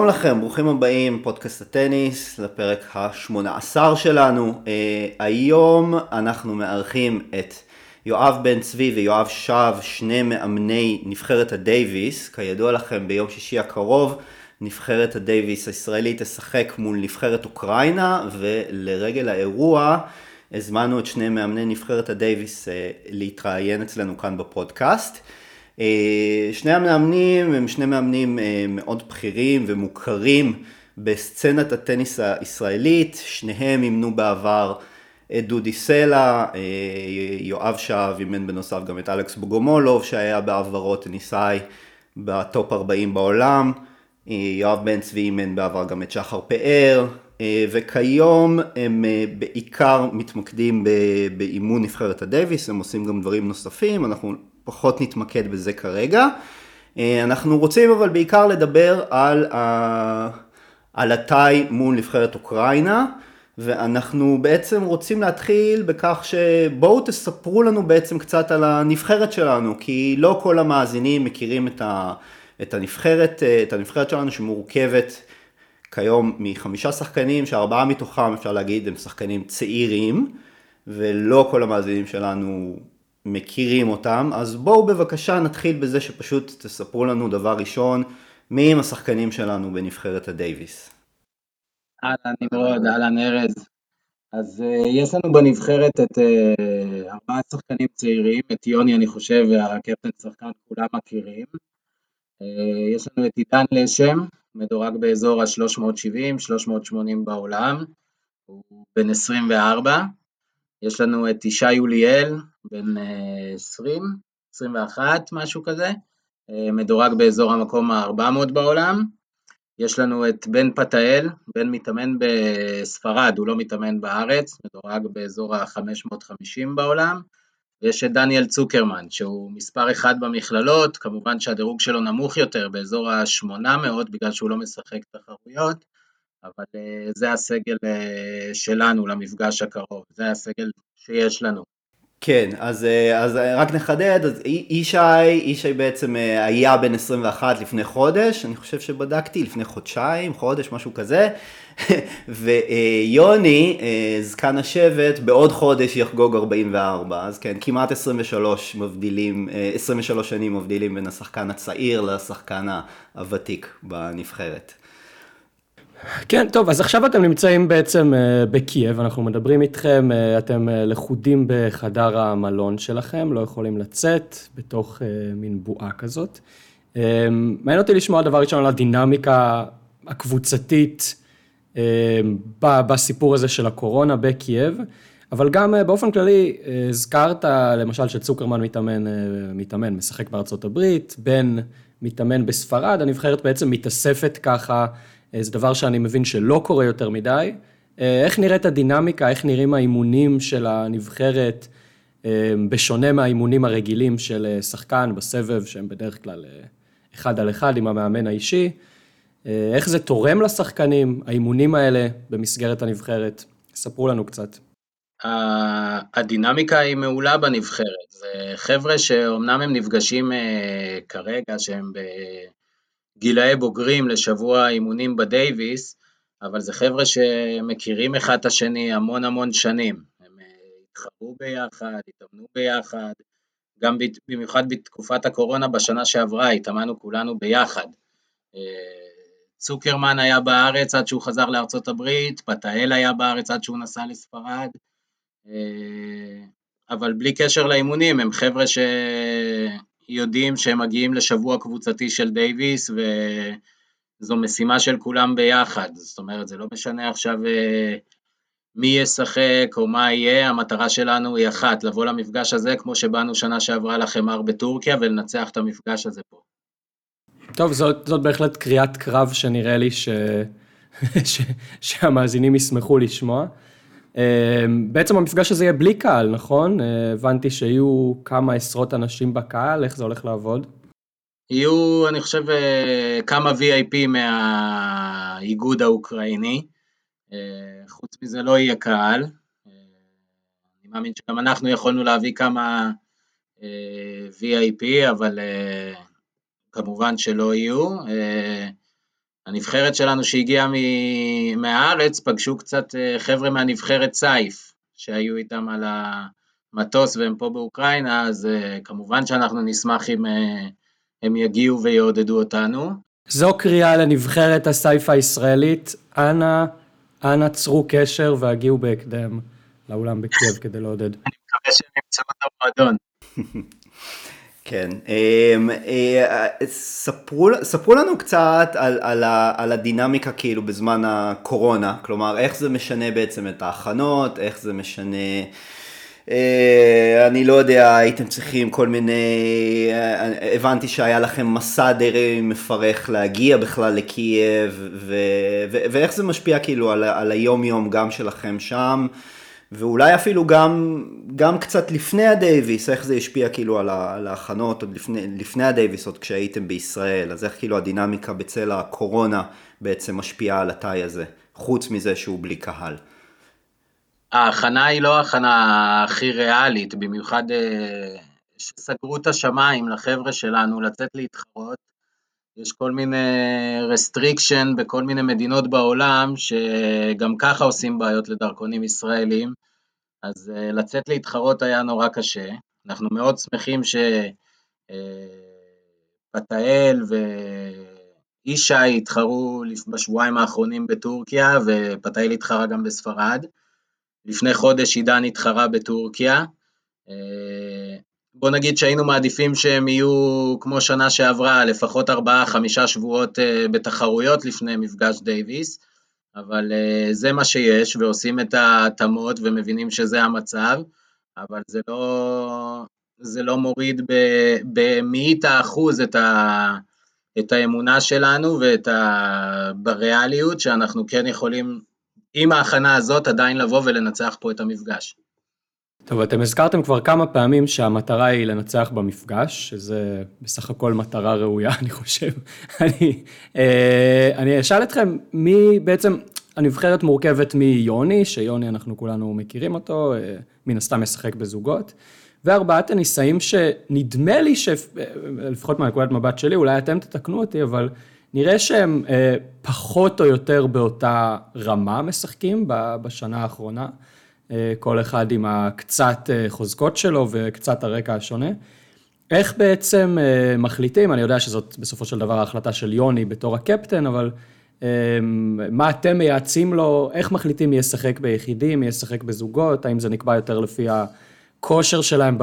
שלום לכם, ברוכים הבאים, פודקאסט הטניס, לפרק ה-18 שלנו. אה, היום אנחנו מארחים את יואב בן צבי ויואב שב, שני מאמני נבחרת הדייוויס. כידוע לכם, ביום שישי הקרוב נבחרת הדייוויס הישראלית תשחק מול נבחרת אוקראינה, ולרגל האירוע הזמנו את שני מאמני נבחרת הדייוויס אה, להתראיין אצלנו כאן בפודקאסט. אה, שני המאמנים הם שני מאמנים אה, מאוד בכירים ומוכרים בסצנת הטניס הישראלית, שניהם אימנו בעבר את דודי סלע, אה, יואב שהב אימן בנוסף גם את אלכס בוגומולוב שהיה בעברו טניסאי בטופ 40 בעולם, יואב בן צבי אימן בעבר גם את שחר פאר, וכיום הם בעיקר מתמקדים באימון נבחרת הדייוויס, הם עושים גם דברים נוספים, אנחנו פחות נתמקד בזה כרגע. אה, אנחנו רוצים אבל בעיקר לדבר על, ה... על התאי מול נבחרת אוקראינה, ואנחנו בעצם רוצים להתחיל בכך שבואו תספרו לנו בעצם קצת על הנבחרת שלנו, כי לא כל המאזינים מכירים את, ה... את, הנבחרת, אה, את הנבחרת שלנו שמורכבת כיום מחמישה שחקנים, שארבעה מתוכם אפשר להגיד הם שחקנים צעירים, ולא כל המאזינים שלנו מכירים אותם, אז בואו בבקשה נתחיל בזה שפשוט תספרו לנו דבר ראשון, מי הם השחקנים שלנו בנבחרת הדייוויס. אהלן נמרוד, אהלן ארז. אז uh, יש לנו בנבחרת את uh, ארבעה שחקנים צעירים, את יוני אני חושב והקפטן שחקן כולם מכירים. Uh, יש לנו את עידן לשם, מדורג באזור ה-370-380 בעולם, הוא בן 24. יש לנו את ישי יוליאל, בן 20, 21, משהו כזה, אה, מדורג באזור המקום ה-400 בעולם. יש לנו את בן פתאל, בן מתאמן בספרד, הוא לא מתאמן בארץ, מדורג באזור ה-550 בעולם. ויש את דניאל צוקרמן, שהוא מספר אחד במכללות, כמובן שהדירוג שלו נמוך יותר, באזור ה-800, בגלל שהוא לא משחק תחרויות, אבל uh, זה הסגל uh, שלנו למפגש הקרוב, זה הסגל שיש לנו. כן, אז, אה, אז רק נחדד, אז ישי, ישי בעצם היה בן 21 לפני חודש, אני חושב שבדקתי, לפני חודשיים, חודש, משהו כזה, ויוני, זקן השבט, בעוד חודש יחגוג 44, אז כן, כמעט 23 מבדילים, 23 שנים מבדילים בין השחקן הצעיר לשחקן הוותיק בנבחרת. כן, טוב, אז עכשיו אתם נמצאים בעצם uh, בקייב, אנחנו מדברים איתכם, uh, אתם uh, לכודים בחדר המלון שלכם, לא יכולים לצאת בתוך מין בועה כזאת. מעניין אותי לשמוע דבר ראשון על הדינמיקה הקבוצתית בסיפור הזה של הקורונה בקייב, אבל גם באופן כללי, הזכרת למשל שצוקרמן מתאמן, מתאמן, משחק בארצות הברית, בן מתאמן בספרד, הנבחרת בעצם מתאספת ככה. אה, זה דבר שאני מבין שלא קורה יותר מדי. אה, איך נראית הדינמיקה, איך נראים האימונים של הנבחרת, אה, בשונה מהאימונים הרגילים של שחקן בסבב, שהם בדרך כלל אחד על אחד עם המאמן האישי. איך זה תורם לשחקנים, האימונים האלה במסגרת הנבחרת? ספרו לנו קצת. הדינמיקה היא מעולה בנבחרת. זה חבר'ה שאומנם הם נפגשים כרגע, שהם גילאי בוגרים לשבוע אימונים בדייוויס, אבל זה חבר'ה שמכירים אחד את השני המון המון שנים. הם אה, התחברו ביחד, התאמנו ביחד, גם במיוחד בתקופת הקורונה בשנה שעברה, התאמנו כולנו ביחד. אה, צוקרמן היה בארץ עד שהוא חזר לארצות הברית, פתאל היה בארץ עד שהוא נסע לספרד, אה, אבל בלי קשר לאימונים, הם חבר'ה ש... יודעים שהם מגיעים לשבוע קבוצתי של דייוויס, וזו משימה של כולם ביחד. זאת אומרת, זה לא משנה עכשיו אה, מי ישחק או מה יהיה, המטרה שלנו היא אחת, לבוא למפגש הזה כמו שבאנו שנה שעברה לחמר בטורקיה ולנצח את המפגש הזה פה. טוב, זאת, זאת בהחלט קריאת קרב שנראה לי ש... ש... שהמאזינים ישמחו לשמוע. אמ, בעצם המפגש הזה יהיה בלי קהל, נכון? אה, הבנתי שיהיו כמה עשרות אנשים בקהל, איך זה הולך לעבוד? יהיו, אני חושב, אה, כמה VIP מהאיגוד האוקראיני. אה, חוץ מזה לא יהיה קהל. אני מאמין שגם אנחנו יכולנו להביא כמה VIP, אבל כמובן שלא יהיו. הנבחרת שלנו שהגיעה מהארץ, פגשו קצת חבר'ה מהנבחרת סייף, שהיו איתם על המטוס והם פה באוקראינה, אז כמובן שאנחנו נשמח אם הם יגיעו ויעודדו אותנו. זו קריאה לנבחרת הסייף הישראלית, אנא, אנא צרו קשר והגיעו בהקדם לאולם בקייב כדי לעודד. אני מקווה שהם ימצאו את המועדון. כן, אמ, אה, ספרו, ספרו לנו קצת על, על, על הדינמיקה כאילו בזמן הקורונה, כלומר איך זה משנה בעצם את ההכנות, איך זה משנה אה, אני לא יודע, הייתם צריכים כל מיני, אה, הבנתי שהיה לכם מסע די מפרך להגיע בכלל לקייב, ו, ו, ואיך זה משפיע כאילו על, על היום יום גם שלכם שם, ואולי אפילו גם, גם קצת לפני הדייוויס, איך זה השפיע כאילו על ההכנות עוד לפני, לפני הדייוויס, עוד כשהייתם בישראל, אז איך כאילו הדינמיקה בצל הקורונה בעצם משפיעה על ה tie הזה, חוץ מזה שהוא בלי קהל. ההכנה היא לא ההכנה הכי ריאלית, במיוחד אה, שסגרו את השמיים לחבר'ה שלנו לצאת להתחרות. יש כל מיני restriction בכל מיני מדינות בעולם, שגם ככה עושים בעיות לדרכונים ישראלים, אז אה, לצאת להתחרות היה נורא קשה. אנחנו מאוד שמחים שפתאל אה, וישי התחרו בשבועיים האחרונים בטורקיה, ופתאל התחרה גם בספרד. לפני חודש עידן התחרה בטורקיה. בוא נגיד שהיינו מעדיפים שהם יהיו כמו שנה שעברה, לפחות ארבעה-חמישה שבועות אה, בתחרויות לפני מפגש דייוויס, אבל אה, זה מה שיש, ועושים את ההתאמות ומבינים שזה המצב, אבל זה לא, זה לא מוריד במאית האחוז את, ה, את האמונה שלנו ואת ה... בריאליות שאנחנו כן יכולים עם ההכנה הזאת עדיין לבוא ולנצח פה את המפגש. טוב, אתם הזכרתם כבר כמה פעמים שהמטרה היא לנצח במפגש, שזה בסך הכל מטרה ראויה, אני חושב. אני, אה, אני אשאל אתכם, מי בעצם, הנבחרת מורכבת מיוני, שיוני אנחנו כולנו מכירים אותו, אה, מן הסתם משחק בזוגות, וארבעת הניסאים שנדמה לי שלפחות מהנקודת מבט שלי, אולי אתם תתקנו אותי, אבל נראה שהם אה, פחות או יותר באותה רמה משחקים בשנה האחרונה, אה, כל אחד עם הקצת אה, חוזקות שלו וקצת הרקע השונה. איך בעצם אה, מחליטים, אני יודע שזאת בסופו של דבר ההחלטה של יוני בתור הקפטן, אבל אה, מה אתם מייעצים לו, איך מחליטים מי ישחק ביחידים, מי ישחק בזוגות, האם זה נקבע יותר לפי הכושר שלהם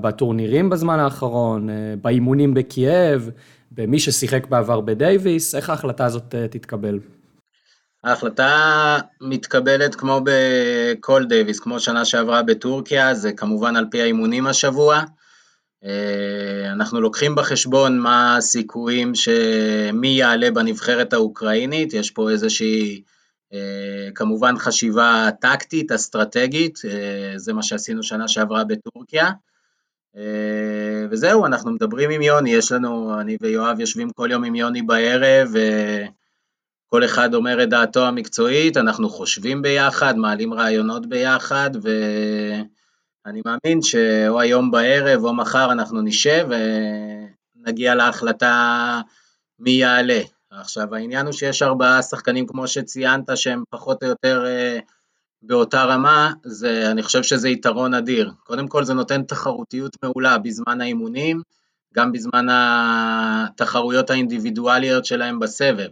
בטורנירים בזמן האחרון, אה, באימונים בקייב, במי ששיחק בעבר בדייוויס, איך ההחלטה הזאת אה, תתקבל? ההחלטה מתקבלת כמו בכל דייוויס, כמו שנה שעברה בטורקיה, זה כמובן על פי האימונים השבוע. אה, אנחנו לוקחים בחשבון מה הסיכויים שמי יעלה בנבחרת האוקראינית, יש פה איזושהי אה, כמובן חשיבה טקטית, אסטרטגית, זה מה שעשינו שנה שעברה בטורקיה. אה, וזהו, אנחנו מדברים עם יוני, יש לנו, אני ויואב יושבים כל יום עם יוני בערב, כל אחד אומר את דעתו המקצועית, אנחנו חושבים ביחד, מעלים רעיונות ביחד, ואני מאמין שאו היום בערב או מחר אנחנו נשב ונגיע להחלטה מי יעלה. עכשיו, העניין הוא שיש ארבעה שחקנים, כמו שציינת, שהם פחות או יותר אה, באותה רמה, זה, אני חושב שזה יתרון אדיר. קודם כל זה נותן תחרותיות מעולה בזמן האימונים, גם בזמן התחרויות האינדיבידואליות שלהם בסבב.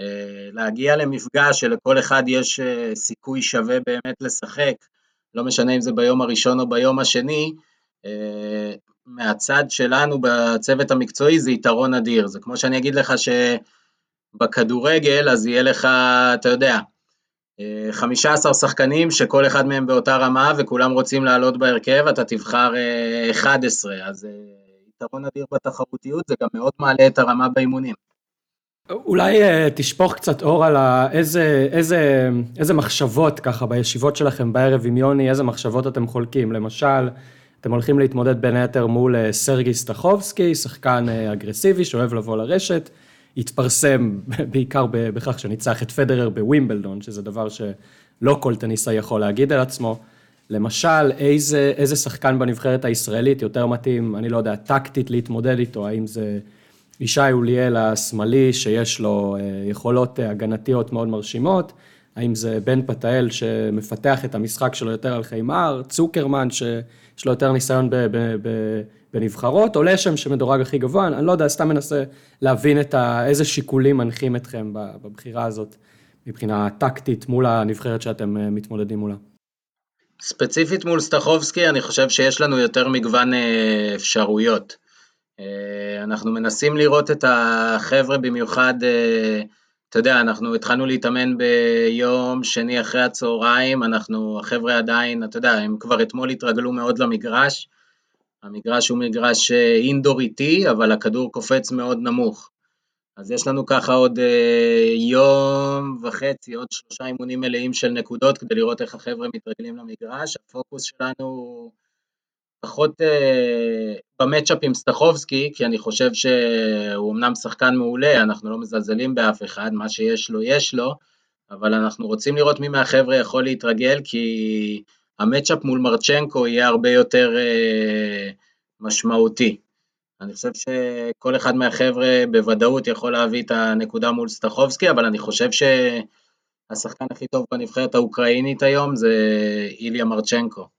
אה, להגיע למפגש שלכל אחד יש אה, סיכוי שווה באמת לשחק, לא משנה אם זה ביום הראשון או ביום השני, אה, מהצד שלנו בצוות המקצועי זה יתרון אדיר. זה כמו שאני אגיד לך שבכדורגל אז יהיה לך, אתה יודע, 15 שחקנים שכל אחד מהם באותה רמה וכולם רוצים לעלות בהרכב, אתה תבחר 11, אה, אז יתרון אדיר בתחרותיות, זה גם מאוד מעלה את הרמה באימונים. אולי אה, תשפוך קצת אור על איזה, איזה, איזה מחשבות ככה בישיבות שלכם בערב עם יוני, איזה מחשבות אתם חולקים, למשל, אתם הולכים להתמודד בין היתר מול סרגי סטחובסקי, שחקן אגרסיבי שאוהב לבוא לרשת, התפרסם בעיקר בכך שניצח את פדרר בווימבלדון, שזה דבר שלא כל טניסאי יכול להגיד על עצמו. למשל, איזה, איזה שחקן בנבחרת הישראלית יותר מתאים, אני לא יודע, טקטית להתמודד איתו, האם זה ישי אוליאל השמאלי, שיש לו יכולות הגנתיות מאוד מרשימות, האם זה בן פתאל שמפתח את המשחק שלו יותר על חיימר, צוקרמן שיש לו יותר ניסיון בנבחרות, או לשם שמדורג הכי גבוה, אני לא יודע, סתם מנסה להבין ה, איזה שיקולים מנחים אתכם בבחירה הזאת מבחינה טקטית מול הנבחרת שאתם אה, מתמודדים מולה. ספציפית מול סטחובסקי, אני חושב שיש לנו יותר מגוון אה, אפשרויות. אה, אנחנו מנסים לראות את החבר'ה במיוחד אתה יודע, אנחנו התחלנו להתאמן ביום שני אחרי הצהריים, אנחנו, החבר'ה עדיין, אתה יודע, הם כבר אתמול התרגלו מאוד למגרש. המגרש הוא מגרש אינדור איטי, אבל הכדור קופץ מאוד נמוך. אז יש לנו ככה עוד אה, יום וחצי, עוד שלושה אימונים מלאים של נקודות כדי לראות איך החבר'ה מתרגלים למגרש. הפוקוס שלנו פחות אה, במצ'אפ עם סטחובסקי, כי אני חושב שהוא אמנם שחקן מעולה, אנחנו לא מזלזלים באף אחד, מה שיש לו יש לו, אבל אנחנו רוצים לראות מי מהחבר'ה יכול להתרגל, כי המצ'אפ מול מרצ'נקו יהיה הרבה יותר אה, משמעותי. אני חושב שכל אחד מהחבר'ה בוודאות יכול להביא את הנקודה מול סטחובסקי, אבל אני חושב שהשחקן הכי טוב בנבחרת האוקראינית היום זה איליה מרצ'נקו.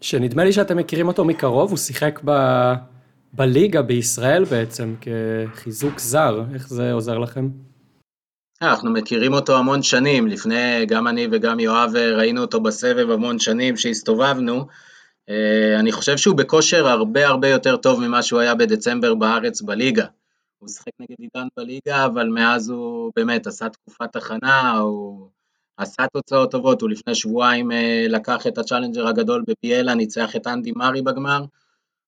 שנדמה לי שאתם מכירים אותו מקרוב, הוא שיחק ב... בליגה בישראל בעצם כחיזוק זר, איך זה עוזר לכם? אנחנו מכירים אותו המון שנים, לפני, גם אני וגם יואב ראינו אותו בסבב המון שנים שהסתובבנו. אה, אני חושב שהוא בכושר הרבה הרבה יותר טוב ממה שהוא היה בדצמבר בארץ בליגה. הוא שיחק נגד עידן בליגה, אבל מאז הוא באמת עשה תקופת הכנה, הוא עשה תוצאות טובות, הוא לפני שבועיים אה, לקח את הצ'אלנג'ר הגדול בביאלה, ניצח את אנדי מארי בגמר.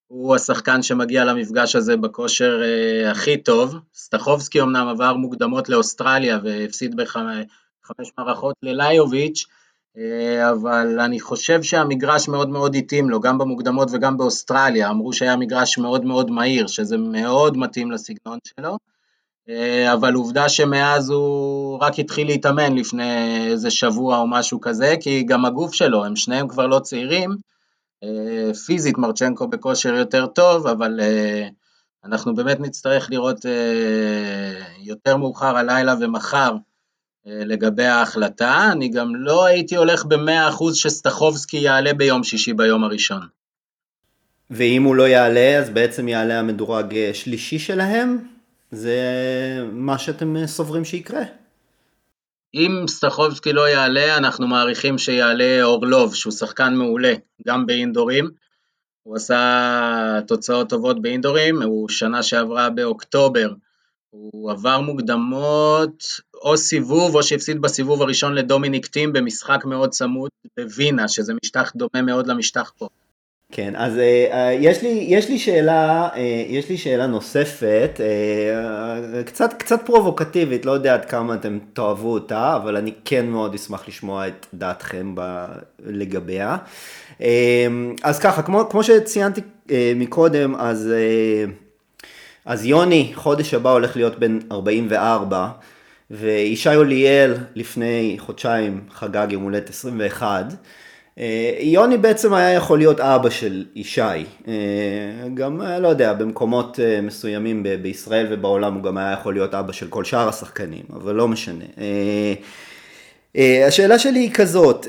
הוא השחקן שמגיע למפגש הזה בכושר אה, הכי טוב. סטחובסקי אמנם עבר מוקדמות לאוסטרליה והפסיד בחמש מערכות לליוביץ', uh, אבל אני חושב שהמגרש מאוד מאוד התאים לו, גם במוקדמות וגם באוסטרליה. אמרו שהיה מגרש מאוד מאוד מהיר, שזה מאוד מתאים לסגנון שלו. אה, אבל עובדה שמאז הוא רק התחיל להתאמן לפני איזה שבוע או משהו כזה, כי גם הגוף שלו, הם שניהם כבר לא צעירים, אה, פיזית מרצ'נקו בכושר יותר טוב, אבל אה, אנחנו באמת נצטרך לראות יותר מאוחר הלילה ומחר לגבי ההחלטה. אני גם לא הייתי הולך במאה אחוז שסטחובסקי יעלה ביום שישי ביום הראשון. ואם הוא לא יעלה, אז בעצם יעלה המדורג שלישי שלהם? זה מה שאתם סוברים שיקרה. אם סטחובסקי לא יעלה, אנחנו מעריכים שיעלה אורלוב, שהוא שחקן מעולה, גם באינדורים. הוא עשה תוצאות טובות באינדורים, הוא שנה שעברה באוקטובר. הוא עבר מוקדמות, או סיבוב, או שהפסיד בסיבוב הראשון לדומיניק טים במשחק מאוד צמוד בווינה, שזה משטח דומה מאוד למשטח פה. כן, אז uh, יש, לי, יש, לי שאלה, uh, יש לי שאלה נוספת, uh, קצת, קצת פרובוקטיבית, לא יודע עד כמה אתם תאהבו אותה, אבל אני כן מאוד אשמח לשמוע את דעתכם ב, לגביה. Uh, אז ככה, כמו, כמו שציינתי uh, מקודם, אז, uh, אז יוני, חודש הבא הולך להיות בן 44, וישי אוליאל לפני חודשיים חגג יום הולדת 21. אה, יוני בעצם היה יכול להיות אבא של ישי, אה, גם אה, לא יודע, במקומות מסוימים בישראל ובעולם הוא גם היה יכול להיות אבא של כל שאר השחקנים, אבל לא משנה. השאלה שלי היא כזאת,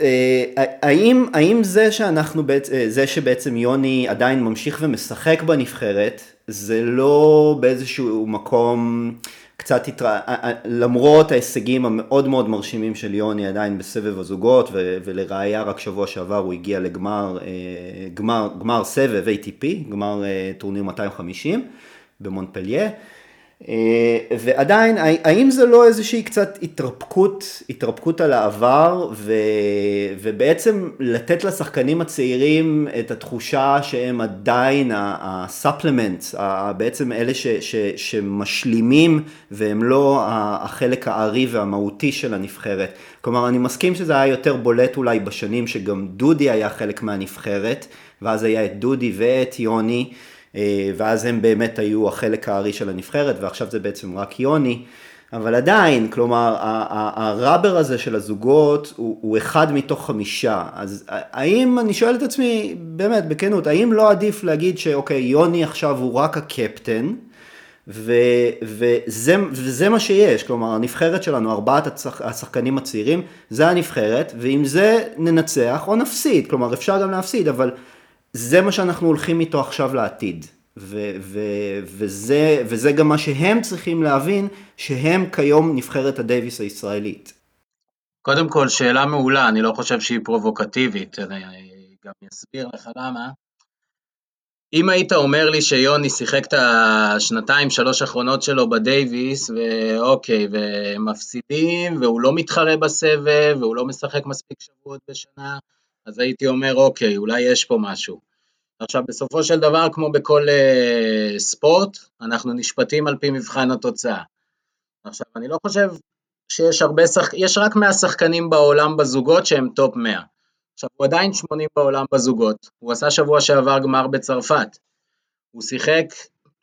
האם, האם זה שאנחנו, זה שבעצם יוני עדיין ממשיך ומשחק בנבחרת, זה לא באיזשהו מקום קצת התרא... למרות ההישגים המאוד מאוד מרשימים של יוני עדיין בסבב הזוגות ו... ולראיה רק שבוע שעבר הוא הגיע לגמר גמר, גמר סבב ATP, גמר טורניר 250 במונפליה. אה, ועדיין, האם זה לא איזושהי קצת התרפקות, התרפקות על העבר, ו, ובעצם לתת לשחקנים הצעירים את התחושה שהם עדיין הספלמנט, בעצם אלה ש, ש, שמשלימים והם לא החלק הארי והמהותי של הנבחרת. כלומר, אני מסכים שזה היה יותר בולט אולי בשנים שגם דודי היה חלק מהנבחרת, ואז היה את דודי ואת יוני. אה, ואז הם באמת היו החלק הארי של הנבחרת, ועכשיו זה בעצם רק יוני. אבל עדיין, כלומר, הראבר הזה של הזוגות הוא, הוא אחד מתוך חמישה. אז האם, אני שואל את עצמי, באמת, בכנות, האם לא עדיף להגיד שאוקיי, יוני עכשיו הוא רק הקפטן, ו- וזה, וזה מה שיש, כלומר הנבחרת שלנו, ארבעת הצח, השחקנים הצעירים, זה הנבחרת, ועם זה ננצח או נפסיד, כלומר אפשר גם להפסיד, אבל זה מה שאנחנו הולכים איתו עכשיו לעתיד. ו- ו- וזה, וזה גם מה שהם צריכים להבין, שהם כיום נבחרת הדייוויס הישראלית. קודם כל, שאלה מעולה, אני לא חושב שהיא פרובוקטיבית, אני גם אסביר לך למה. אם היית אומר לי שיוני שיחק את השנתיים, שלוש האחרונות שלו בדייוויס, ואוקיי, ומפסידים, והוא לא מתחרה בסבב, והוא לא משחק מספיק שבועות בשנה, אז הייתי אומר, אוקיי, אולי יש פה משהו. עכשיו, בסופו של דבר, כמו בכל אה, ספורט, אנחנו נשפטים על פי מבחן התוצאה. עכשיו, אני לא חושב שיש הרבה שחק... יש רק 100 שחקנים בעולם בזוגות שהם top 100. עכשיו, הוא עדיין 80 בעולם בזוגות, הוא עשה שבוע שעבר גמר בצרפת. הוא שיחק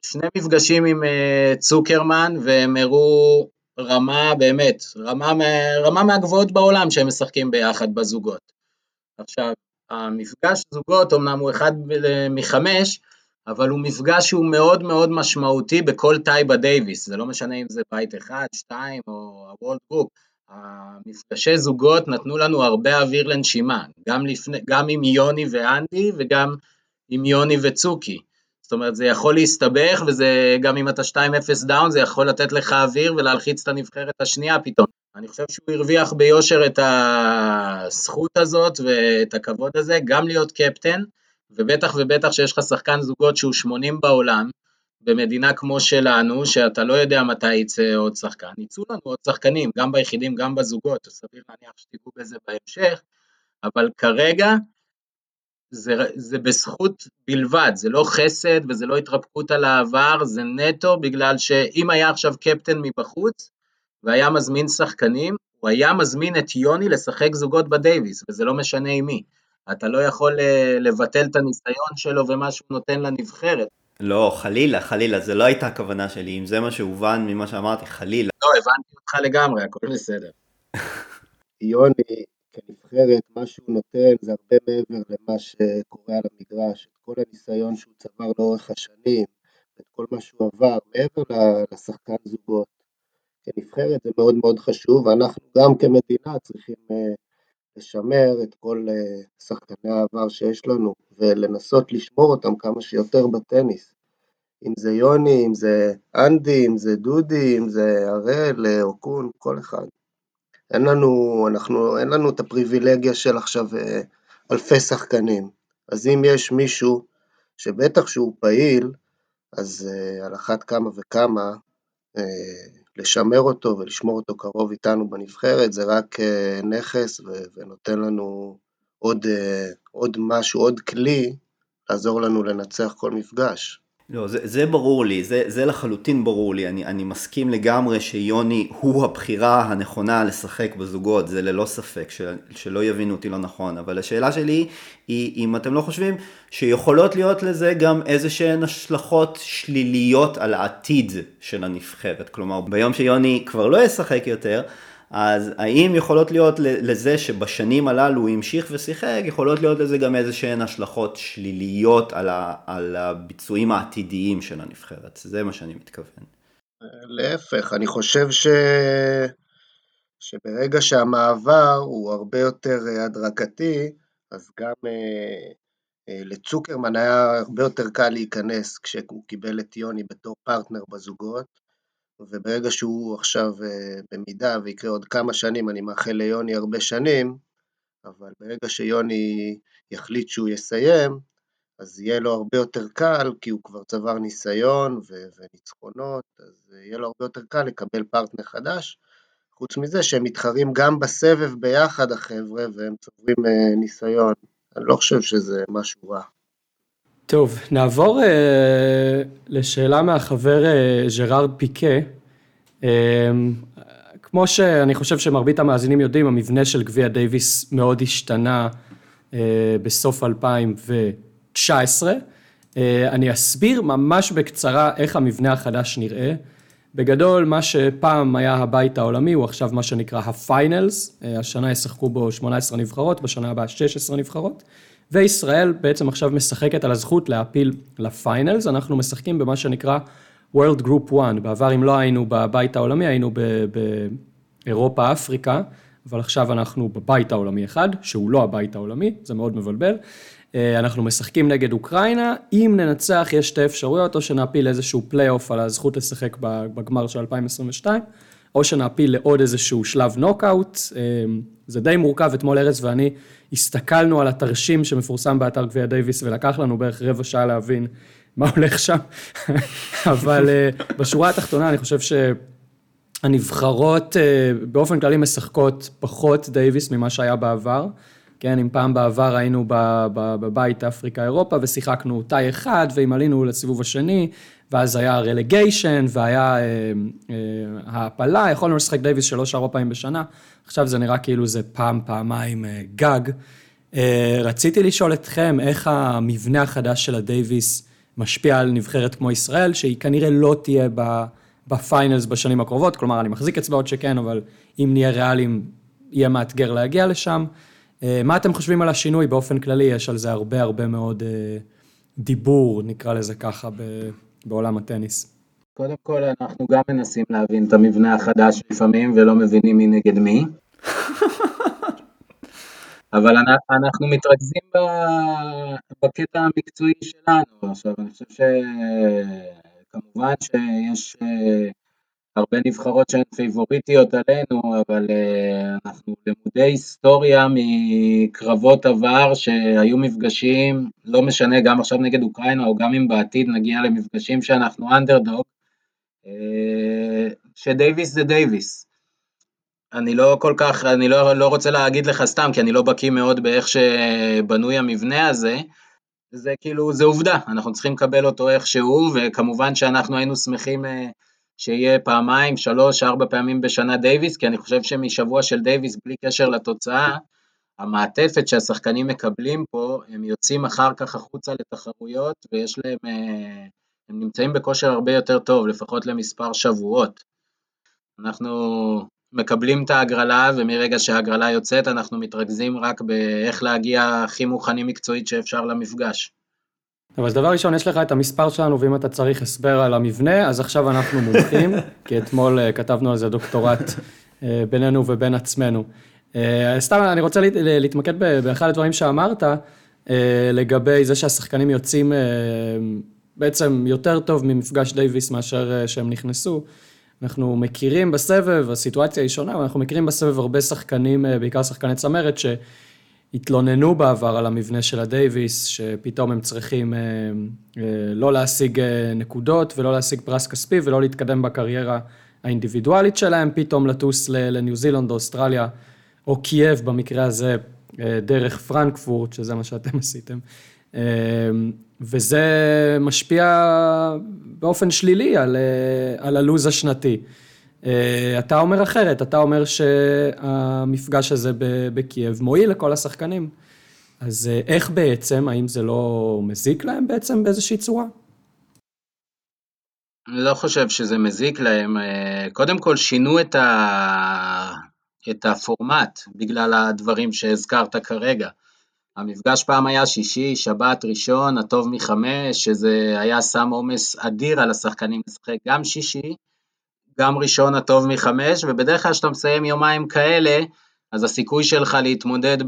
שני מפגשים עם אה, צוקרמן, והם הראו רמה, באמת, רמה, רמה מהגבוהות בעולם שהם משחקים ביחד בזוגות. עכשיו, המפגש זוגות, אמנם הוא אחד מחמש, אבל הוא מפגש שהוא מאוד מאוד משמעותי בכל tie בדייוויס, זה לא משנה אם זה בית אחד, שתיים או ה world group, המפגשי זוגות נתנו לנו הרבה אוויר לנשימה, גם, לפני, גם עם יוני ואנדי וגם עם יוני וצוקי. זאת אומרת, זה יכול להסתבך, וזה גם אם אתה 2-0 down, זה יכול לתת לך אוויר ולהלחיץ את הנבחרת השנייה פתאום. אני חושב שהוא הרוויח ביושר את הזכות הזאת ואת הכבוד הזה, גם להיות קפטן, ובטח ובטח שיש לך שחקן זוגות שהוא 80 בעולם, במדינה כמו שלנו, שאתה לא יודע מתי יצא עוד שחקן, יצאו לנו עוד שחקנים, גם ביחידים, גם בזוגות, סביר להניח שתיגעו בזה בהמשך, אבל כרגע זה, זה בזכות בלבד, זה לא חסד וזה לא התרפקות על העבר, זה נטו בגלל שאם היה עכשיו קפטן מבחוץ, והיה מזמין שחקנים, הוא היה מזמין את יוני לשחק זוגות בדייוויס, וזה לא משנה עם מי. אתה לא יכול אה, לבטל את הניסיון שלו ומה שהוא נותן לנבחרת. לא, חלילה, חלילה, זה לא הייתה הכוונה שלי, אם זה מה שהובן ממה שאמרתי, חלילה. לא, הבנתי אותך לגמרי, הכל בסדר. יוני, כנבחרת, מה שהוא נותן זה הרבה מעבר למה שקורה על המגרש, את כל הניסיון שהוא צבר לאורך השנים, את כל מה שהוא עבר, מעבר לשחקן זוגות. כנבחרת זה מאוד מאוד חשוב, ואנחנו גם כמדינה צריכים אה, לשמר את כל אה, שחקני העבר שיש לנו, ולנסות לשמור אותם כמה שיותר בטניס. אם זה יוני, אם זה אנדי, אם זה דודי, אם זה הראל, אה, אוקון, כל אחד. אין לנו, אנחנו, אין לנו את הפריבילגיה של עכשיו אלפי שחקנים. אז אם יש מישהו שבטח שהוא פעיל, אז על אחת כמה וכמה לשמר אותו ולשמור אותו קרוב איתנו בנבחרת, זה רק אה, נכס ונותן לנו עוד, אה, עוד משהו, עוד כלי, לעזור לנו לנצח כל מפגש. לא, זה, זה ברור לי, זה, זה לחלוטין ברור לי, אני, אני מסכים לגמרי שיוני הוא הבחירה הנכונה לשחק בזוגות, זה ללא ספק, של, שלא יבינו אותי לא נכון, אבל השאלה שלי היא אם אתם לא חושבים שיכולות להיות לזה גם איזה שהן השלכות שליליות על העתיד של הנבחרת, כלומר ביום שיוני כבר לא ישחק יותר, אז האם יכולות להיות לזה שבשנים הללו הוא המשיך ושיחק, יכולות להיות לזה גם איזה שהן השלכות שליליות על, ה, על הביצועים העתידיים של הנבחרת, זה מה שאני מתכוון. להפך, אני חושב ש... שברגע שהמעבר הוא הרבה יותר הדרגתי, אז גם אה, אה, לצוקרמן היה הרבה יותר קל להיכנס כשהוא קיבל את יוני בתור פרטנר בזוגות, וברגע שהוא עכשיו אה, במידה ויקרה עוד כמה שנים, אני מאחל ליוני הרבה שנים, אבל ברגע שיוני יחליט שהוא יסיים, אז יהיה לו הרבה יותר קל, כי הוא כבר צבר ניסיון וניצחונות, אז יהיה לו הרבה יותר קל לקבל פרטנר חדש. חוץ מזה שהם מתחרים גם בסבב ביחד החבר'ה, והם צוברים אה, ניסיון. אני לא חושב שזה משהו רע. טוב, נעבור אה, לשאלה מהחבר אה, ז'רארד פיקה. אה, כמו שאני חושב שמרבית המאזינים יודעים, המבנה של גביע דייוויס מאוד השתנה אה, בסוף 2019. אה, אני אסביר ממש בקצרה איך המבנה החדש נראה. בגדול, מה שפעם היה הבית העולמי הוא עכשיו מה שנקרא ה finals. אה, השנה ישחקו בו 18 נבחרות, בשנה הבאה 16 נבחרות. וישראל בעצם עכשיו משחקת על הזכות להעפיל ל finals, אנחנו משחקים במה שנקרא World Group 1, בעבר אם לא היינו בבית העולמי, היינו באירופה, אפריקה, אבל עכשיו אנחנו בבית העולמי אחד, שהוא לא הבית העולמי, זה מאוד מבלבל. אה, אנחנו משחקים נגד אוקראינה, אם ננצח יש שתי אפשרויות, או שנעפיל איזשהו פלייאוף על הזכות לשחק בגמר של 2022, או שנעפיל לעוד איזשהו שלב נוקאוט, זה די מורכב, אתמול ארז ואני הסתכלנו על התרשים שמפורסם באתר גביע דייוויס, ולקח לנו בערך רבע שעה להבין מה הולך שם, אבל אה, בשורה התחתונה אני חושב שהנבחרות באופן כללי משחקות פחות דייוויס ממה שהיה בעבר. כן, אם פעם בעבר היינו בבית אפריקה-אירופה ושיחקנו tie אחד, ואם עלינו לסיבוב השני, ואז היה relegation, והיה אה, אה, העפלה, יכולנו לשחק דייוויס שלוש-ארבע פעמים בשנה, עכשיו זה נראה כאילו זה פעם, פעמיים אה, גג. אה, רציתי לשאול אתכם, איך המבנה החדש של הדייוויס משפיע על נבחרת כמו ישראל, שהיא כנראה לא תהיה ב finals בשנים הקרובות, כלומר, אני מחזיק אצבעות שכן, אבל אם נהיה ריאליים, יהיה מאתגר להגיע לשם. אה, מה אתם חושבים על השינוי באופן כללי? יש על זה הרבה הרבה מאוד דיבור, נקרא לזה ככה, בעולם הטניס. קודם כל, אנחנו גם מנסים להבין את המבנה החדש לפעמים, ולא מבינים מי נגד מי. אבל אנחנו מתרכזים בקטע המקצועי שלנו. עכשיו, אני חושב שכמובן שיש אה, הרבה נבחרות שהן פייבוריטיות עלינו, אבל uh, אנחנו למודי היסטוריה מקרבות עבר שהיו מפגשים, לא משנה, גם עכשיו נגד אוקראינה, או גם אם בעתיד נגיע למפגשים שאנחנו אנדרדוג, אה, שדייוויס זה דייוויס. אני לא כל כך, אני לא, לא רוצה להגיד לך סתם, כי אני לא בקיא מאוד באיך שבנוי המבנה הזה, זה כאילו, זה עובדה, אנחנו צריכים לקבל אותו איך שהוא, וכמובן שאנחנו היינו שמחים אה, שיהיה פעמיים, שלוש, ארבע פעמים בשנה דייוויס, כי אני חושב שמשבוע של דייוויס, בלי קשר לתוצאה, המעטפת שהשחקנים מקבלים פה, הם יוצאים אחר כך החוצה לתחרויות, ויש להם, אה, הם נמצאים בכושר הרבה יותר טוב, לפחות למספר שבועות. אנחנו מקבלים את ההגרלה, ומרגע שההגרלה יוצאת, אנחנו מתרכזים רק באיך להגיע הכי מוכנים מקצועית שאפשר למפגש. אבל דבר ראשון, יש לך את המספר שלנו, ואם אתה צריך הסבר על המבנה, אז עכשיו אנחנו מומחים, כי אתמול אה, כתבנו על זה דוקטורט אה, בינינו ובין עצמנו. אה, סתם, אני רוצה להתמקד באחד הדברים שאמרת, לגבי זה שהשחקנים יוצאים בעצם יותר טוב ממפגש דייוויס מאשר שהם נכנסו. אנחנו מכירים בסבב, הסיטואציה היא שונה, אבל אנחנו מכירים בסבב הרבה שחקנים, בעיקר שחקני צמרת, ש... התלוננו בעבר על המבנה של הדייוויס, שפתאום הם צריכים אה, אה, לא להשיג אה, נקודות ולא להשיג פרס כספי ולא להתקדם בקריירה האינדיבידואלית שלהם, פתאום לטוס לניו זילנד או אוסטרליה או קייב במקרה הזה, דרך פרנקפורט, שזה מה שאתם עשיתם. וזה משפיע באופן שלילי על, על הלו"ז השנתי. אה, אתה אומר אחרת, אתה אומר שהמפגש הזה בקייב מועיל לכל השחקנים. אז אה, איך בעצם, האם זה לא מזיק להם בעצם באיזושהי צורה? אני לא חושב שזה מזיק להם. אה, קודם כל שינו את, ה... את הפורמט בגלל הדברים שהזכרת כרגע. המפגש פעם היה שישי, שבת, ראשון, הטוב מחמש, שזה היה שם עומס אדיר על השחקנים לשחק גם שישי גם ראשון הטוב מחמש, ובדרך כלל כשאתה מסיים יומיים כאלה, אז הסיכוי שלך להתמודד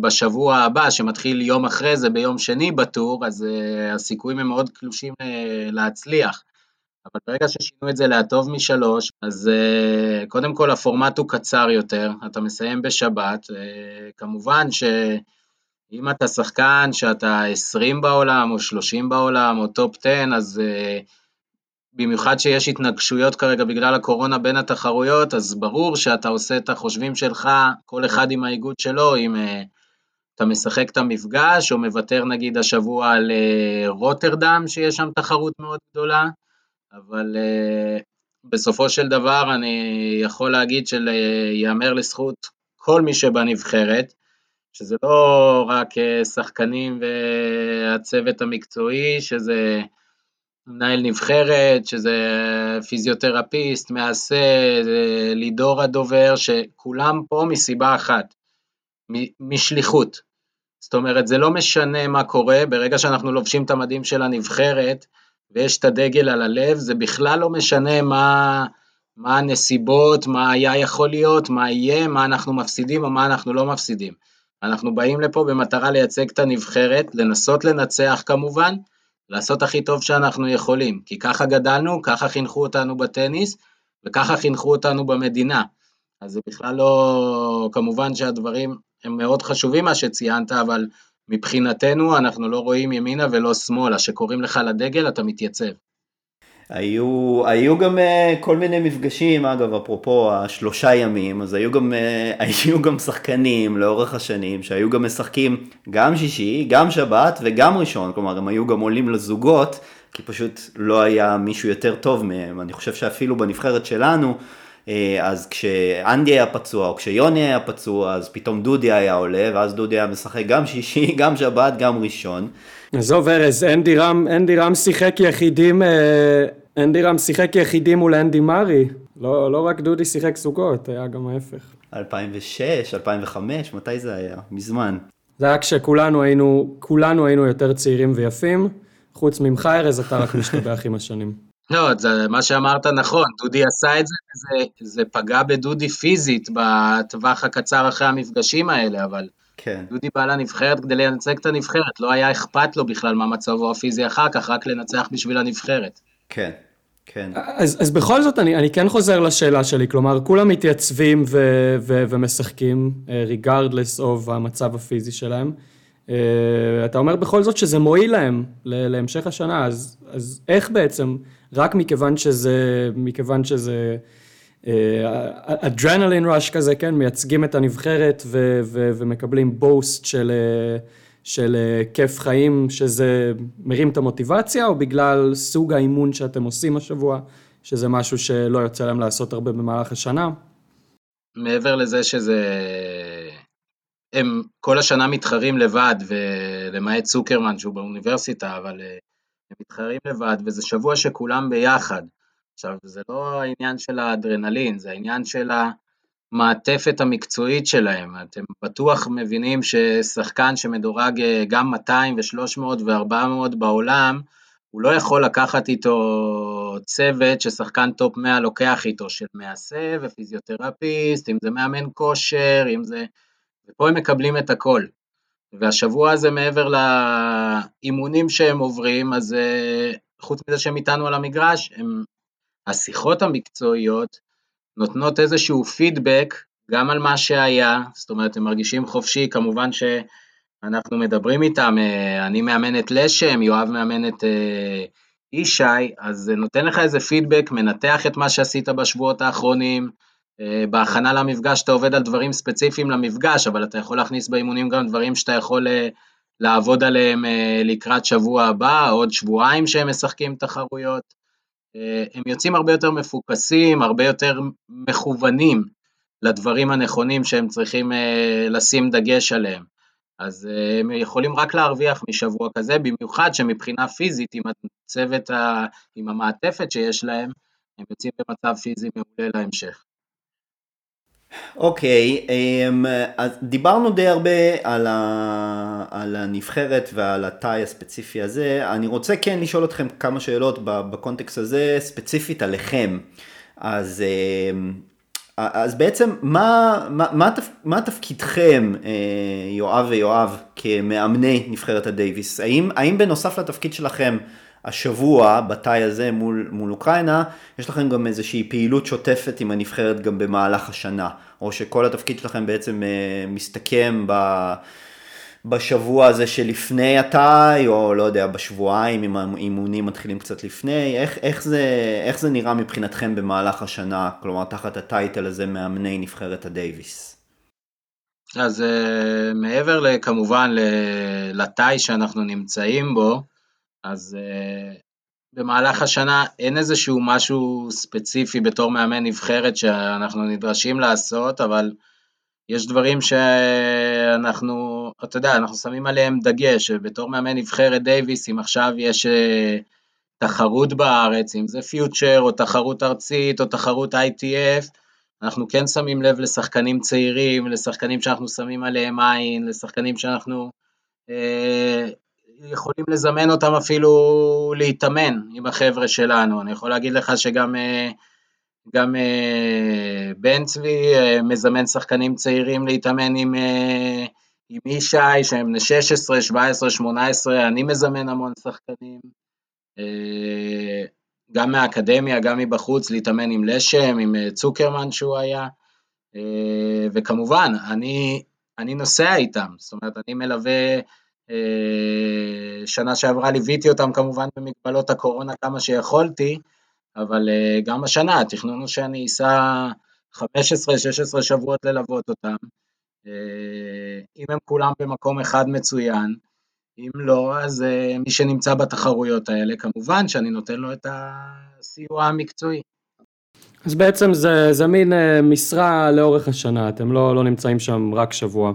בשבוע הבא, שמתחיל יום אחרי זה, ביום שני בטור, אז uh, הסיכויים הם מאוד קלושים uh, להצליח. אבל ברגע ששינו את זה להטוב משלוש, אז אה, קודם כל הפורמט הוא קצר יותר, אתה מסיים בשבת, אה, כמובן שאם אתה שחקן שאתה 20 בעולם, או 30 בעולם, או top 10, אז אה, במיוחד שיש התנגשויות כרגע בגלל הקורונה בין התחרויות, אז ברור שאתה עושה את החושבים שלך, כל אחד עם האיגוד שלו, אם אה, אתה משחק את המפגש, או מוותר נגיד השבוע על אה, רוטרדם, שיש שם תחרות מאוד גדולה, אבל uh, בסופו של דבר אני יכול להגיד שיאמר לזכות כל מי שבנבחרת, שזה לא רק שחקנים והצוות המקצועי, שזה מנהל נבחרת, שזה פיזיותרפיסט, מעשה, לידור הדובר, שכולם פה מסיבה אחת, משליחות. זאת אומרת, זה לא משנה מה קורה, ברגע שאנחנו לובשים את המדים של הנבחרת, ויש את הדגל על הלב, זה בכלל לא משנה מה, מה הנסיבות, מה היה יכול להיות, מה יהיה, מה אנחנו מפסידים או מה אנחנו לא מפסידים. אנחנו באים לפה במטרה לייצג את הנבחרת, לנסות לנצח כמובן, לעשות הכי טוב שאנחנו יכולים, כי ככה גדלנו, ככה חינכו אותנו בטניס, וככה חינכו אותנו במדינה. אז זה בכלל לא, כמובן שהדברים הם מאוד חשובים מה שציינת, אבל מבחינתנו אנחנו לא רואים ימינה ולא שמאלה, שקוראים לך לדגל אתה מתייצב. היו, היו גם uh, כל מיני מפגשים, אגב, אפרופו השלושה ימים, אז היו גם, uh, היו גם שחקנים לאורך השנים שהיו גם משחקים גם שישי, גם שבת וגם ראשון, כלומר הם היו גם עולים לזוגות, כי פשוט לא היה מישהו יותר טוב מהם. אני חושב שאפילו בנבחרת שלנו, uh, אז כשאנדי היה פצוע או כשיוני היה פצוע, אז פתאום דודי היה עולה, ואז דודי היה משחק גם שישי, גם שבת, גם ראשון. עזוב ארז, אנדי רם, אנדי רם שיחק יחידים, אה, אנדי רם שיחק יחידים מול אנדי מארי, לא, לא רק דודי שיחק סוכות, היה גם ההפך. 2006, 2005, מתי זה היה? מזמן. זה היה כשכולנו היינו, כולנו היינו יותר צעירים ויפים, חוץ ממך ארז, אתה רק משתבח עם השנים. לא, זה מה שאמרת נכון, דודי עשה את זה, זה, זה פגע בדודי פיזית בטווח הקצר אחרי המפגשים האלה, אבל כן. דודי בא לנבחרת כדי לנצג את הנבחרת, לא היה אכפת לו בכלל מה מצבו הפיזי אחר כך, רק לנצח בשביל הנבחרת. כן, כן. אז, אז בכל זאת, אני, אני כן חוזר לשאלה שלי, כלומר, כולם מתייצבים ו, ו, ומשחקים, ריגרדלס אה, of המצב הפיזי שלהם. Uh, אתה אומר בכל זאת שזה מועיל להם להמשך השנה, אז, אז איך בעצם, רק מכיוון שזה, מכיוון שזה אדרנלין ראש כזה, כן, מייצגים את הנבחרת ו- ו- ומקבלים בוסט של, של כיף חיים, שזה מרים את המוטיבציה, או בגלל סוג האימון שאתם עושים השבוע, שזה משהו שלא יוצא להם לעשות הרבה במהלך השנה? מעבר לזה שזה... הם כל השנה מתחרים לבד, ולמעט צוקרמן שהוא באוניברסיטה, אבל הם מתחרים לבד, וזה שבוע שכולם ביחד. עכשיו, זה לא העניין של האדרנלין, זה העניין של המעטפת המקצועית שלהם. אתם בטוח מבינים ששחקן שמדורג אה, גם 200 ו-300 ו-400 בעולם, הוא לא יכול לקחת איתו צוות ששחקן top 100 לוקח איתו, של מעסה ופיזיותרפיסט, אם זה מאמן כושר, אם זה... ופה הם מקבלים את הכל. והשבוע הזה מעבר לאימונים שהם עוברים, אז אה, חוץ מזה שהם איתנו על המגרש, הם השיחות המקצועיות נותנות איזשהו פידבק גם על מה שהיה, זאת אומרת, הם מרגישים חופשי, כמובן שאנחנו מדברים איתם, אה, אני מאמן את לשם, יואב מאמן את אה, ישי, אז זה נותן לך איזה פידבק, מנתח את מה שעשית בשבועות האחרונים, אה, בהכנה למפגש אתה עובד על דברים ספציפיים למפגש, אבל אתה יכול להכניס באימונים גם דברים שאתה יכול לעבוד עליהם לקראת שבוע הבא, עוד שבועיים שהם משחקים תחרויות. אה, הם יוצאים הרבה יותר מפוקסים, הרבה יותר מכוונים לדברים הנכונים שהם צריכים אה, לשים דגש עליהם. אז אה, הם יכולים רק להרוויח משבוע כזה, במיוחד שמבחינה פיזית, עם הצוות, עם המעטפת שיש להם, הם יוצאים במצב פיזי מעולה להמשך. אוקיי, אמ, אז דיברנו די הרבה על, ה, על הנבחרת ועל התאי הספציפי הזה. אני רוצה כן לשאול אתכם כמה שאלות בקונטקסט הזה, ספציפית עליכם. אז, אמ, אז בעצם מה, מה, מה, מה תפקידכם, אה, יואב ויואב, כמאמני נבחרת הדייוויס? האם, האם בנוסף לתפקיד שלכם, השבוע, בתאי הזה מול, מול אוקראינה, יש לכם גם איזושהי פעילות שוטפת עם הנבחרת גם במהלך השנה, או שכל התפקיד שלכם בעצם אה, מסתכם ב... בשבוע הזה שלפני התאי, או לא יודע, בשבועיים, אם האימונים מתחילים קצת לפני, איך, איך, זה, איך זה נראה מבחינתכם במהלך השנה, כלומר תחת הטייטל הזה מאמני נבחרת הדייוויס? אז uh, מעבר כמובן לתאי שאנחנו נמצאים בו, אז uh, במהלך השנה אין איזשהו משהו ספציפי בתור מאמן נבחרת שאנחנו נדרשים לעשות, אבל יש דברים שאנחנו, אתה יודע, אנחנו שמים עליהם דגש, בתור מאמן נבחרת דייוויס, אם עכשיו יש uh, תחרות בארץ, אם זה פיוטר או תחרות ארצית או תחרות ITF, אנחנו כן שמים לב לשחקנים צעירים, לשחקנים שאנחנו שמים עליהם עין, לשחקנים שאנחנו uh, יכולים לזמן אותם אפילו להתאמן עם החבר'ה שלנו. אני יכול להגיד לך שגם גם בן צבי מזמן שחקנים צעירים להתאמן עם, עם ישי, שהם בני 16, 17, 18, אני מזמן המון שחקנים. גם מהאקדמיה, גם מבחוץ, להתאמן עם לשם, עם צוקרמן שהוא היה, וכמובן, אני, אני נוסע איתם, זאת אומרת, אני מלווה, שנה שעברה ליוויתי אותם כמובן במגבלות הקורונה כמה שיכולתי, אבל גם השנה התכנון הוא שאני אסע 15-16 שבועות ללוות אותם, אם הם כולם במקום אחד מצוין, אם לא, אז מי שנמצא בתחרויות האלה, כמובן שאני נותן לו את הסיוע המקצועי. אז בעצם זה, זה מין משרה לאורך השנה, אתם לא, לא נמצאים שם רק שבוע.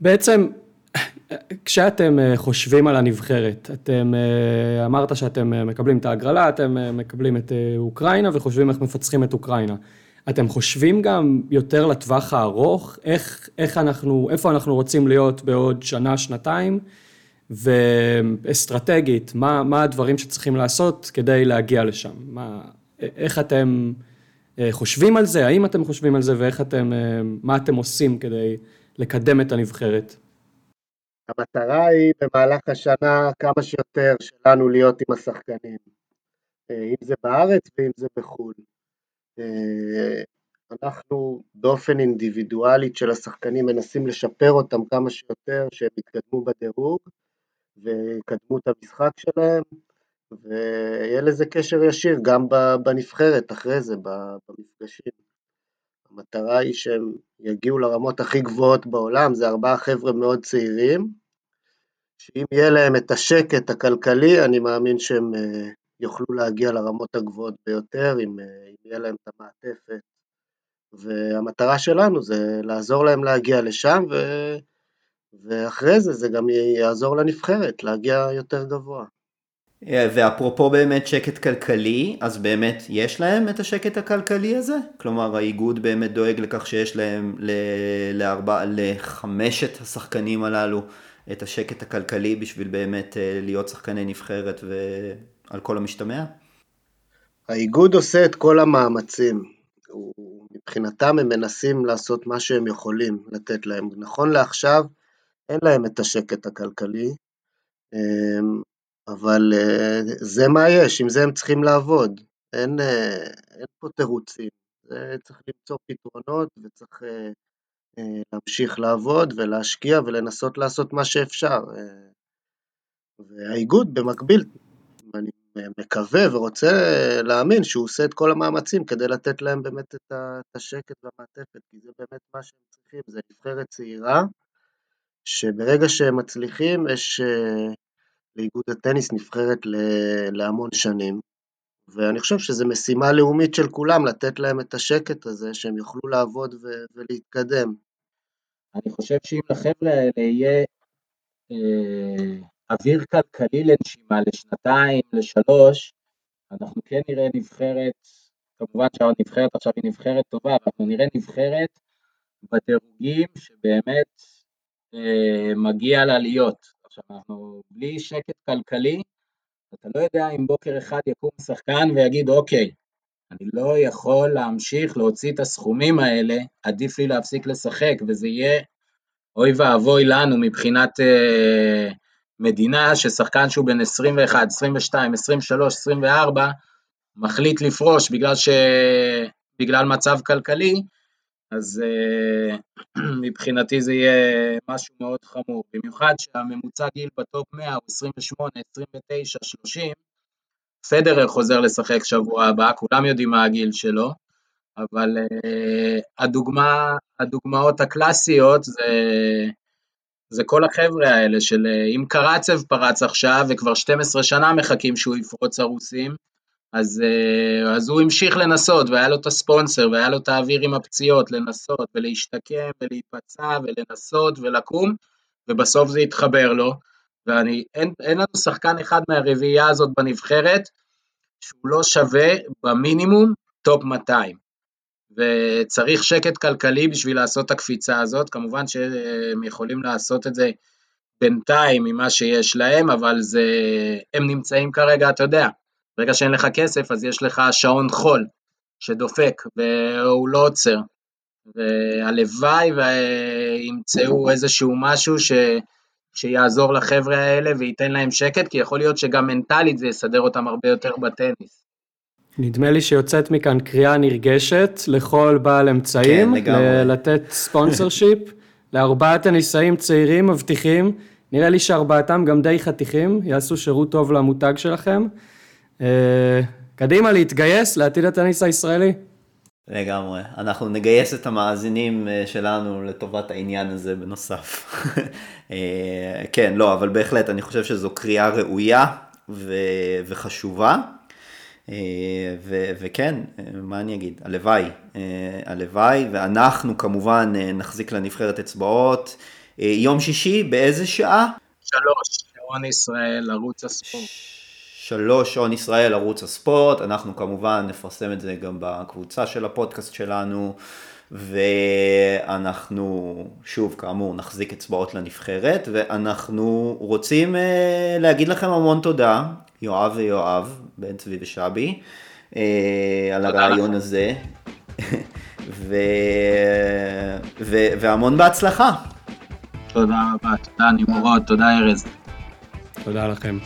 ובעצם כשאתם חושבים על הנבחרת, אתם אמרת שאתם מקבלים את ההגרלה, אתם מקבלים את אוקראינה וחושבים איך מפצחים את אוקראינה. אתם חושבים גם יותר לטווח הארוך, איך, איך אנחנו, איפה אנחנו רוצים להיות בעוד שנה, שנתיים, ואסטרטגית, מה, מה הדברים שצריכים לעשות כדי להגיע לשם? מה, איך אתם חושבים על זה, האם אתם חושבים על זה, ואיך אתם, מה אתם עושים כדי לקדם את הנבחרת? המטרה היא במהלך השנה כמה שיותר שלנו להיות עם השחקנים, אם זה בארץ ואם זה בחו"ל. אנחנו באופן אינדיבידואלית של השחקנים מנסים לשפר אותם כמה שיותר, שהם יתקדמו בדירוג ויקדמו את המשחק שלהם, ויהיה לזה קשר ישיר גם בנבחרת אחרי זה, במפגשים. המטרה היא שהם יגיעו לרמות הכי גבוהות בעולם, זה ארבעה חבר'ה מאוד צעירים, שאם יהיה להם את השקט הכלכלי, אני מאמין שהם יוכלו להגיע לרמות הגבוהות ביותר, אם יהיה להם את המעטפת, והמטרה שלנו זה לעזור להם להגיע לשם, ו... ואחרי זה זה גם יעזור לנבחרת להגיע יותר גבוה. ואפרופו באמת שקט כלכלי, אז באמת יש להם את השקט הכלכלי הזה? כלומר האיגוד באמת דואג לכך שיש להם לארבע, לחמשת השחקנים הללו את השקט הכלכלי בשביל באמת להיות שחקני נבחרת ועל כל המשתמע? האיגוד עושה את כל המאמצים, מבחינתם הם מנסים לעשות מה שהם יכולים לתת להם, נכון לעכשיו אין להם את השקט הכלכלי, אבל זה מה יש, עם זה הם צריכים לעבוד, אין, אין פה תירוצים, צריך למצוא פתרונות וצריך להמשיך לעבוד ולהשקיע ולנסות לעשות מה שאפשר, והאיגוד במקביל, אני מקווה ורוצה להאמין שהוא עושה את כל המאמצים כדי לתת להם באמת את השקט והמעטפת, כי זה באמת מה שהם צריכים, זה נבחרת צעירה, שברגע שהם מצליחים, יש לאיגוד הטניס נבחרת להמון שנים, ואני חושב שזו משימה לאומית של כולם, לתת להם את השקט הזה, שהם יוכלו לעבוד ולהתקדם. אני חושב שאם לחבר'ה האלה יהיה אוויר כלכלי לנשימה לשנתיים, לשלוש, אנחנו כן נראה נבחרת, כמובן שהנבחרת עכשיו היא נבחרת טובה, אבל אנחנו נראה נבחרת בדירוגים שבאמת מגיע לה להיות. עכשיו בלי שקט כלכלי, אתה לא יודע אם בוקר אחד יקום שחקן ויגיד אוקיי, אני לא יכול להמשיך להוציא את הסכומים האלה, עדיף לי להפסיק לשחק, וזה יהיה אוי ואבוי לנו מבחינת אה, מדינה ששחקן שהוא בן 21, 22, 23, 24, מחליט לפרוש בגלל, ש... בגלל מצב כלכלי, אז uh, מבחינתי זה יהיה משהו מאוד חמור, במיוחד שהממוצע גיל בטופ 100 הוא 28, 29, 30, פדרר חוזר לשחק שבוע הבא, כולם יודעים מה הגיל שלו, אבל uh, הדוגמה, הדוגמאות הקלאסיות זה, זה כל החבר'ה האלה של אם קרצב פרץ עכשיו וכבר 12 שנה מחכים שהוא יפרוץ הרוסים, אז, אז הוא המשיך לנסות והיה לו את הספונסר והיה לו את האוויר עם הפציעות לנסות ולהשתקם ולהיפצע ולנסות ולקום ובסוף זה התחבר לו. ואין לנו שחקן אחד מהרביעייה הזאת בנבחרת שהוא לא שווה במינימום top 200 וצריך שקט כלכלי בשביל לעשות את הקפיצה הזאת, כמובן שהם יכולים לעשות את זה בינתיים ממה שיש להם, אבל זה, הם נמצאים כרגע, אתה יודע, ברגע שאין לך כסף אז יש לך שעון חול שדופק והוא לא עוצר, והלוואי וימצאו איזשהו משהו ש... שיעזור לחבר'ה האלה וייתן להם שקט, כי יכול להיות שגם מנטלית זה יסדר אותם הרבה יותר בטניס. נדמה לי שיוצאת מכאן קריאה נרגשת לכל בעל אמצעים, כן, לגמרי. לתת ספונסר שיפ לארבעת טניסאים צעירים מבטיחים, נראה לי שארבעתם גם די חתיכים, יעשו שירות טוב למותג שלכם. אה, קדימה, להתגייס לעתיד הטניס הישראלי. לגמרי. אנחנו נגייס את המאזינים אה, שלנו לטובת העניין הזה בנוסף. אה, כן, לא, אבל בהחלט אני חושב שזו קריאה ראויה ו- וחשובה. ו- וכן, מה אני אגיד? הלוואי, הלוואי, ואנחנו כמובן נחזיק לנבחרת אצבעות. יום שישי, באיזה שעה? שלוש, שעון ישראל, ערוץ הספורט. שלוש שעון ישראל, ערוץ הספורט, אנחנו כמובן נפרסם את זה גם בקבוצה של הפודקאסט שלנו, ואנחנו, שוב, כאמור, נחזיק אצבעות לנבחרת, ואנחנו רוצים אה, להגיד לכם המון תודה, יואב ויואב, בן צבי ושבי, אה, על הרעיון הזה, ו... ו... והמון בהצלחה. תודה רבה, תודה נמרוד, תודה ארז. תודה לכם.